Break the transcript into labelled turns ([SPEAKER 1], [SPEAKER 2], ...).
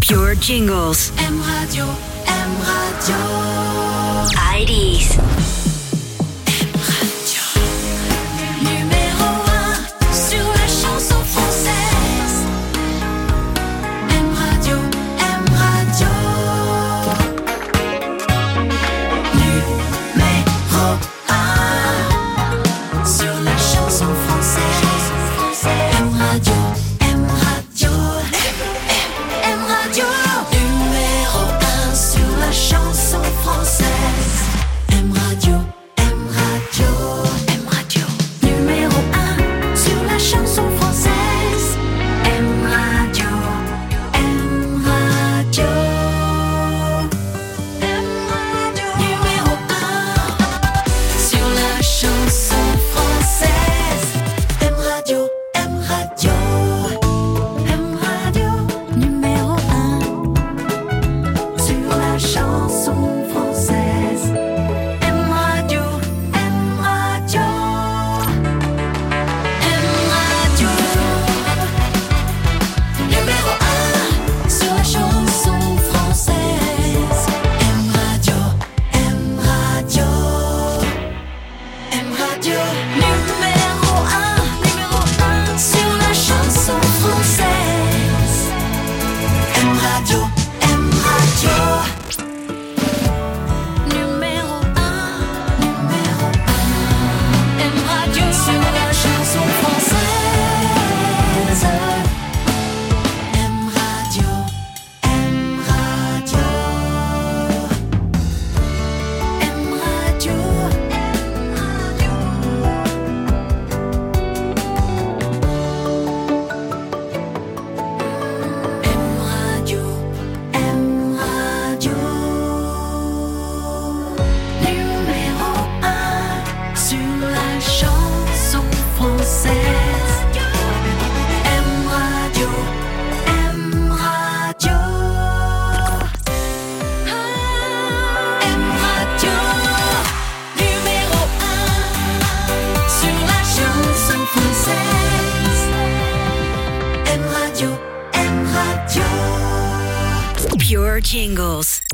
[SPEAKER 1] Pure Jingles.
[SPEAKER 2] M Radio, M Radio.
[SPEAKER 1] IDs. Pure Jingles.